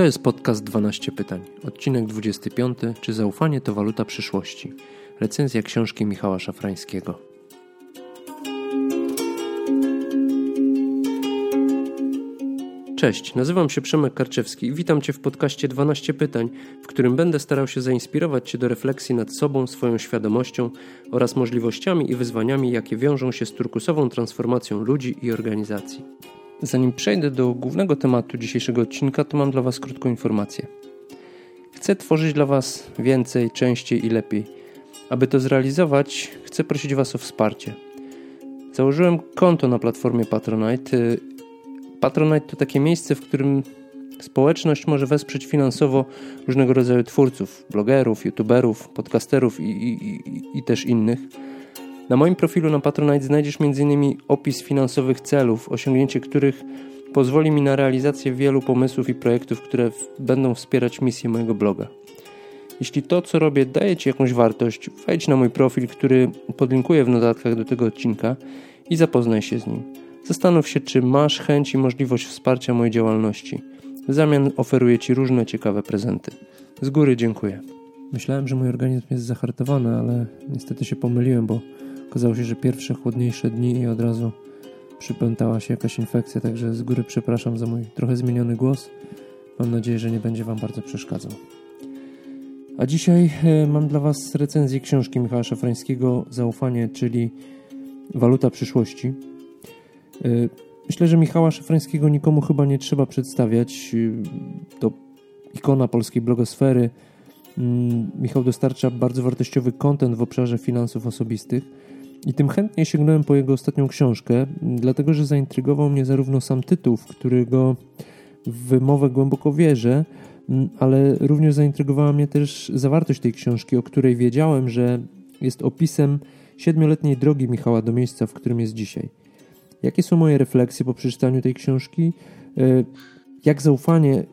To jest podcast 12 pytań. Odcinek 25. Czy zaufanie to waluta przyszłości? Recenzja książki Michała Szafrańskiego. Cześć, nazywam się Przemek Karczewski i witam Cię w podcaście 12 pytań, w którym będę starał się zainspirować Cię do refleksji nad sobą, swoją świadomością oraz możliwościami i wyzwaniami, jakie wiążą się z turkusową transformacją ludzi i organizacji. Zanim przejdę do głównego tematu dzisiejszego odcinka, to mam dla Was krótką informację. Chcę tworzyć dla Was więcej, częściej i lepiej. Aby to zrealizować, chcę prosić Was o wsparcie. Założyłem konto na platformie Patronite. Patronite to takie miejsce, w którym społeczność może wesprzeć finansowo różnego rodzaju twórców, blogerów, youtuberów, podcasterów i, i, i, i też innych. Na moim profilu na Patronite znajdziesz m.in. opis finansowych celów, osiągnięcie których pozwoli mi na realizację wielu pomysłów i projektów, które będą wspierać misję mojego bloga. Jeśli to, co robię, daje Ci jakąś wartość, wejdź na mój profil, który podlinkuję w notatkach do tego odcinka i zapoznaj się z nim. Zastanów się, czy masz chęć i możliwość wsparcia mojej działalności. W zamian oferuję Ci różne ciekawe prezenty. Z góry dziękuję. Myślałem, że mój organizm jest zahartowany, ale niestety się pomyliłem, bo Okazało się, że pierwsze chłodniejsze dni i od razu przypętała się jakaś infekcja, także z góry przepraszam za mój trochę zmieniony głos. Mam nadzieję, że nie będzie Wam bardzo przeszkadzał. A dzisiaj e, mam dla Was recenzję książki Michała Szafrańskiego Zaufanie, czyli Waluta przyszłości. E, myślę, że Michała Szafrańskiego nikomu chyba nie trzeba przedstawiać. E, to ikona polskiej blogosfery. Mm, Michał dostarcza bardzo wartościowy kontent w obszarze finansów osobistych i tym chętnie sięgnąłem po jego ostatnią książkę, dlatego że zaintrygował mnie zarówno sam tytuł, w którego wymowę głęboko wierzę, ale również zaintrygowała mnie też zawartość tej książki, o której wiedziałem, że jest opisem siedmioletniej drogi Michała do miejsca, w którym jest dzisiaj. Jakie są moje refleksje po przeczytaniu tej książki? E, jak zaufanie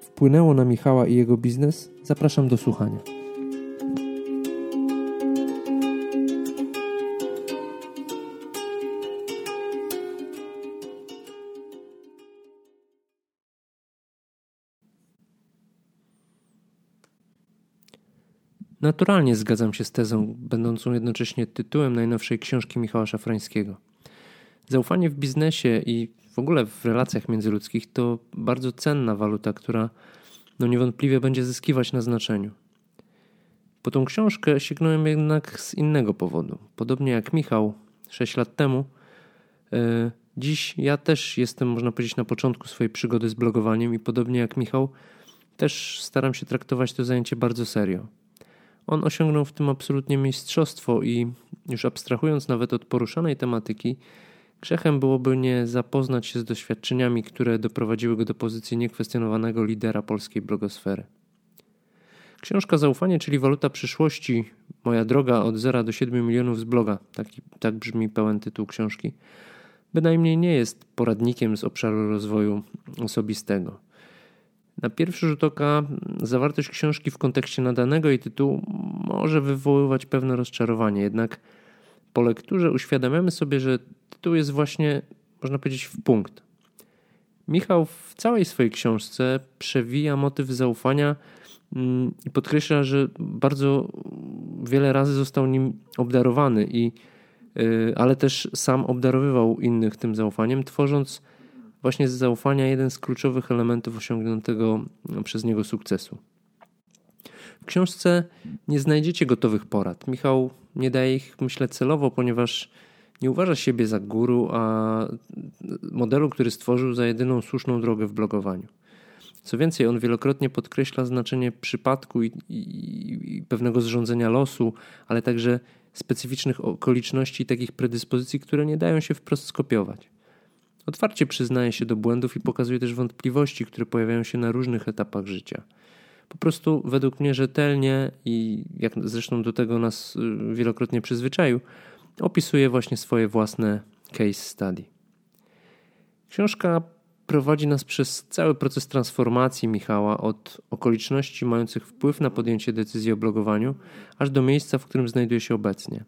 wpłynęło na Michała i jego biznes? Zapraszam do słuchania. Naturalnie zgadzam się z tezą, będącą jednocześnie tytułem najnowszej książki Michała Szafrańskiego. Zaufanie w biznesie i w ogóle w relacjach międzyludzkich to bardzo cenna waluta, która no niewątpliwie będzie zyskiwać na znaczeniu. Po tą książkę sięgnąłem jednak z innego powodu. Podobnie jak Michał 6 lat temu, yy, dziś ja też jestem, można powiedzieć, na początku swojej przygody z blogowaniem i podobnie jak Michał, też staram się traktować to zajęcie bardzo serio. On osiągnął w tym absolutnie mistrzostwo i już abstrahując nawet od poruszanej tematyki, grzechem byłoby nie zapoznać się z doświadczeniami, które doprowadziły go do pozycji niekwestionowanego lidera polskiej blogosfery. Książka Zaufanie, czyli waluta przyszłości, moja droga od 0 do 7 milionów z bloga, taki, tak brzmi pełen tytuł książki, bynajmniej nie jest poradnikiem z obszaru rozwoju osobistego. Na pierwszy rzut oka zawartość książki w kontekście nadanego jej tytułu może wywoływać pewne rozczarowanie, jednak po lekturze uświadamiamy sobie, że tytuł jest właśnie, można powiedzieć, w punkt. Michał w całej swojej książce przewija motyw zaufania mm, i podkreśla, że bardzo wiele razy został nim obdarowany, i, y, ale też sam obdarowywał innych tym zaufaniem, tworząc właśnie z zaufania jeden z kluczowych elementów osiągniętego przez niego sukcesu. W książce nie znajdziecie gotowych porad. Michał nie daje ich, myślę, celowo, ponieważ nie uważa siebie za guru, a modelu, który stworzył za jedyną słuszną drogę w blogowaniu. Co więcej, on wielokrotnie podkreśla znaczenie przypadku i, i, i pewnego zrządzenia losu, ale także specyficznych okoliczności i takich predyspozycji, które nie dają się wprost skopiować. Otwarcie przyznaje się do błędów i pokazuje też wątpliwości, które pojawiają się na różnych etapach życia. Po prostu według mnie rzetelnie i jak zresztą do tego nas y, wielokrotnie przyzwyczaił, opisuje właśnie swoje własne case study. Książka prowadzi nas przez cały proces transformacji Michała od okoliczności mających wpływ na podjęcie decyzji o blogowaniu, aż do miejsca, w którym znajduje się obecnie.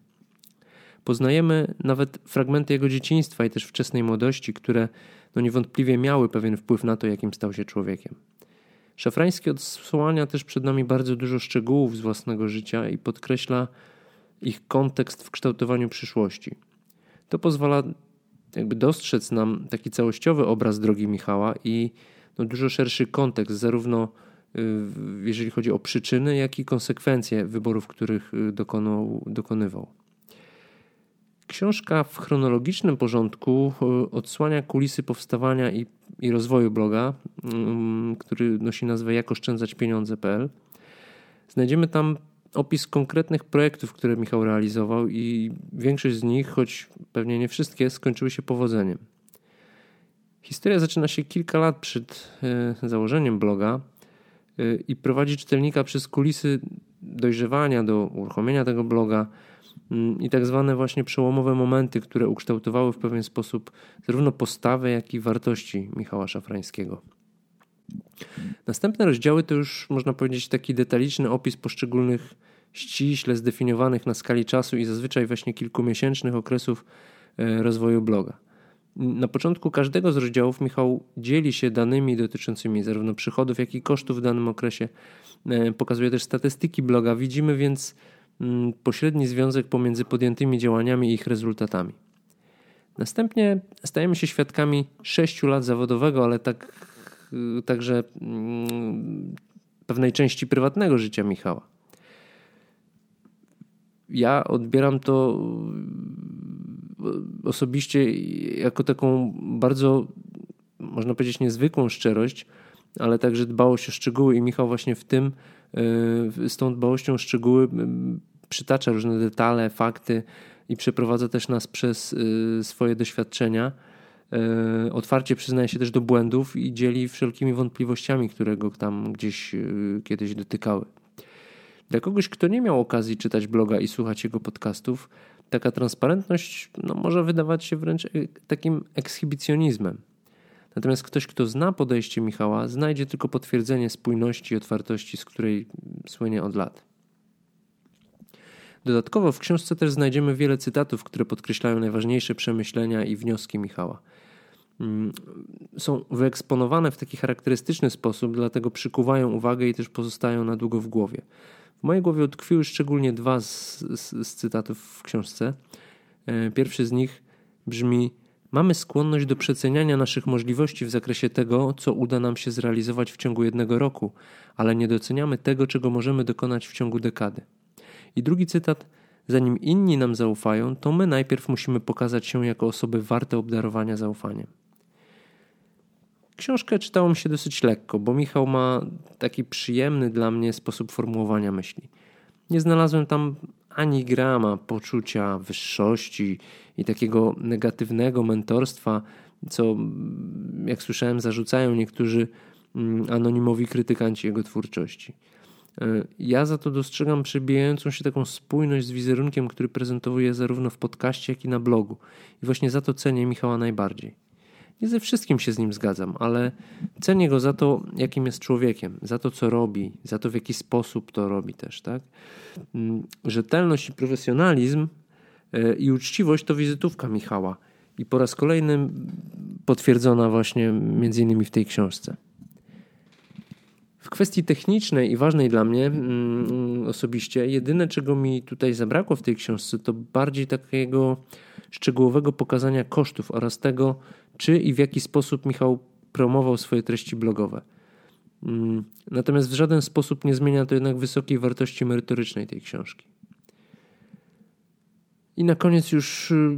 Poznajemy nawet fragmenty jego dzieciństwa i też wczesnej młodości, które no niewątpliwie miały pewien wpływ na to, jakim stał się człowiekiem. Szafrański odsłania też przed nami bardzo dużo szczegółów z własnego życia i podkreśla ich kontekst w kształtowaniu przyszłości. To pozwala jakby dostrzec nam taki całościowy obraz drogi Michała i no, dużo szerszy kontekst, zarówno y, jeżeli chodzi o przyczyny, jak i konsekwencje wyborów, których y, dokonał, dokonywał. Książka w chronologicznym porządku y, odsłania kulisy powstawania i, i rozwoju bloga, który nosi nazwę Jak oszczędzać pieniądze.pl. Znajdziemy tam opis konkretnych projektów, które Michał realizował, i większość z nich, choć pewnie nie wszystkie, skończyły się powodzeniem. Historia zaczyna się kilka lat przed e, założeniem bloga e, i prowadzi czytelnika przez kulisy dojrzewania do uruchomienia tego bloga mm, i tak zwane właśnie przełomowe momenty, które ukształtowały w pewien sposób zarówno postawę, jak i wartości Michała Szafrańskiego. Następne rozdziały to już można powiedzieć taki detaliczny opis poszczególnych ściśle zdefiniowanych na skali czasu i zazwyczaj właśnie kilkumiesięcznych okresów e, rozwoju bloga. Na początku każdego z rozdziałów Michał dzieli się danymi dotyczącymi zarówno przychodów, jak i kosztów w danym okresie. E, pokazuje też statystyki bloga. Widzimy więc mm, pośredni związek pomiędzy podjętymi działaniami i ich rezultatami. Następnie stajemy się świadkami sześciu lat zawodowego, ale tak, e, także mm, pewnej części prywatnego życia Michała. Ja odbieram to osobiście jako taką bardzo, można powiedzieć, niezwykłą szczerość, ale także dbałość o szczegóły i Michał właśnie w tym, e, z tą dbałością o szczegóły przytacza różne detale, fakty i przeprowadza też nas przez e, swoje doświadczenia. E, otwarcie przyznaje się też do błędów i dzieli wszelkimi wątpliwościami, które go tam gdzieś kiedyś dotykały. Dla kogoś, kto nie miał okazji czytać bloga i słuchać jego podcastów, taka transparentność no, może wydawać się wręcz takim ekshibicjonizmem. Natomiast ktoś, kto zna podejście Michała, znajdzie tylko potwierdzenie spójności i otwartości, z której słynie od lat. Dodatkowo w książce też znajdziemy wiele cytatów, które podkreślają najważniejsze przemyślenia i wnioski Michała. Mm, są wyeksponowane w taki charakterystyczny sposób, dlatego przykuwają uwagę i też pozostają na długo w głowie. W mojej głowie utkwiły szczególnie dwa z, z, z cytatów w książce. E, pierwszy z nich brzmi: Mamy skłonność do przeceniania naszych możliwości w zakresie tego, co uda nam się zrealizować w ciągu jednego roku, ale nie doceniamy tego, czego możemy dokonać w ciągu dekady. I drugi cytat: Zanim inni nam zaufają, to my najpierw musimy pokazać się jako osoby warte obdarowania zaufaniem. Książkę czytało mi się dosyć lekko, bo Michał ma taki przyjemny dla mnie sposób formułowania myśli. Nie znalazłem tam ani grama poczucia wyższości i takiego negatywnego mentorstwa, co, jak słyszałem, zarzucają niektórzy mm, anonimowi krytykanci jego twórczości. E, ja za to dostrzegam przebijającą się taką spójność z wizerunkiem, który prezentuje zarówno w podcaście, jak i na blogu. I właśnie za to cenię Michała najbardziej. Nie ze wszystkim się z nim zgadzam, ale cenię go za to, jakim jest człowiekiem, za to, co robi, za to, w jaki sposób to robi też. Tak? Mm, rzetelność i profesjonalizm e, i uczciwość to wizytówka Michała i po raz kolejny potwierdzona właśnie między innymi w tej książce. W kwestii technicznej i ważnej dla mnie mm, osobiście, jedyne czego mi tutaj zabrakło w tej książce, to bardziej takiego szczegółowego pokazania kosztów oraz tego, czy i w jaki sposób Michał promował swoje treści blogowe. Mm, natomiast w żaden sposób nie zmienia to jednak wysokiej wartości merytorycznej tej książki. I na koniec już y,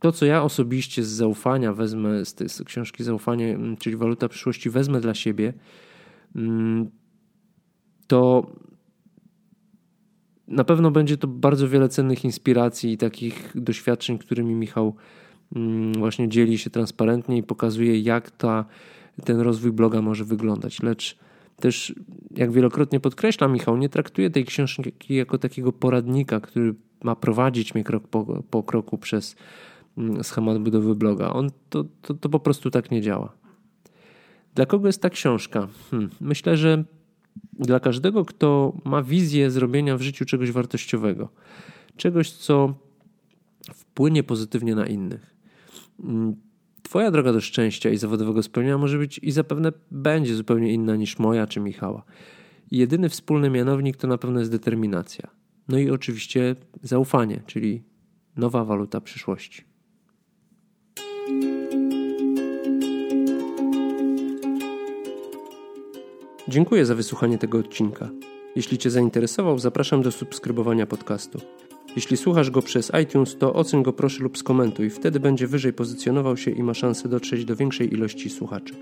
to, co ja osobiście z zaufania wezmę, z tej książki Zaufanie, mm, czyli Waluta Przyszłości, wezmę dla siebie, mm, to na pewno będzie to bardzo wiele cennych inspiracji i takich doświadczeń, którymi Michał Mm, właśnie dzieli się transparentnie i pokazuje, jak ta, ten rozwój bloga może wyglądać. Lecz też, jak wielokrotnie podkreśla Michał, nie traktuje tej książki jako takiego poradnika, który ma prowadzić mnie krok po, po kroku przez schemat budowy bloga. On to, to, to po prostu tak nie działa. Dla kogo jest ta książka? Hmm, myślę, że dla każdego, kto ma wizję zrobienia w życiu czegoś wartościowego, czegoś, co wpłynie pozytywnie na innych. Twoja droga do szczęścia i zawodowego spełnienia może być i zapewne będzie zupełnie inna niż moja czy Michała. jedyny wspólny mianownik to na pewno jest determinacja. No i oczywiście zaufanie, czyli nowa waluta przyszłości. Dziękuję za wysłuchanie tego odcinka. Jeśli Cię zainteresował, zapraszam do subskrybowania podcastu. Jeśli słuchasz go przez iTunes, to oceń go proszę lub skomentuj, wtedy będzie wyżej pozycjonował się i ma szansę dotrzeć do większej ilości słuchaczy.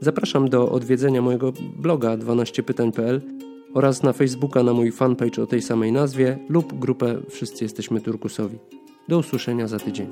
Zapraszam do odwiedzenia mojego bloga 12pytań.pl oraz na Facebooka na mój fanpage o tej samej nazwie lub grupę Wszyscy Jesteśmy Turkusowi. Do usłyszenia za tydzień.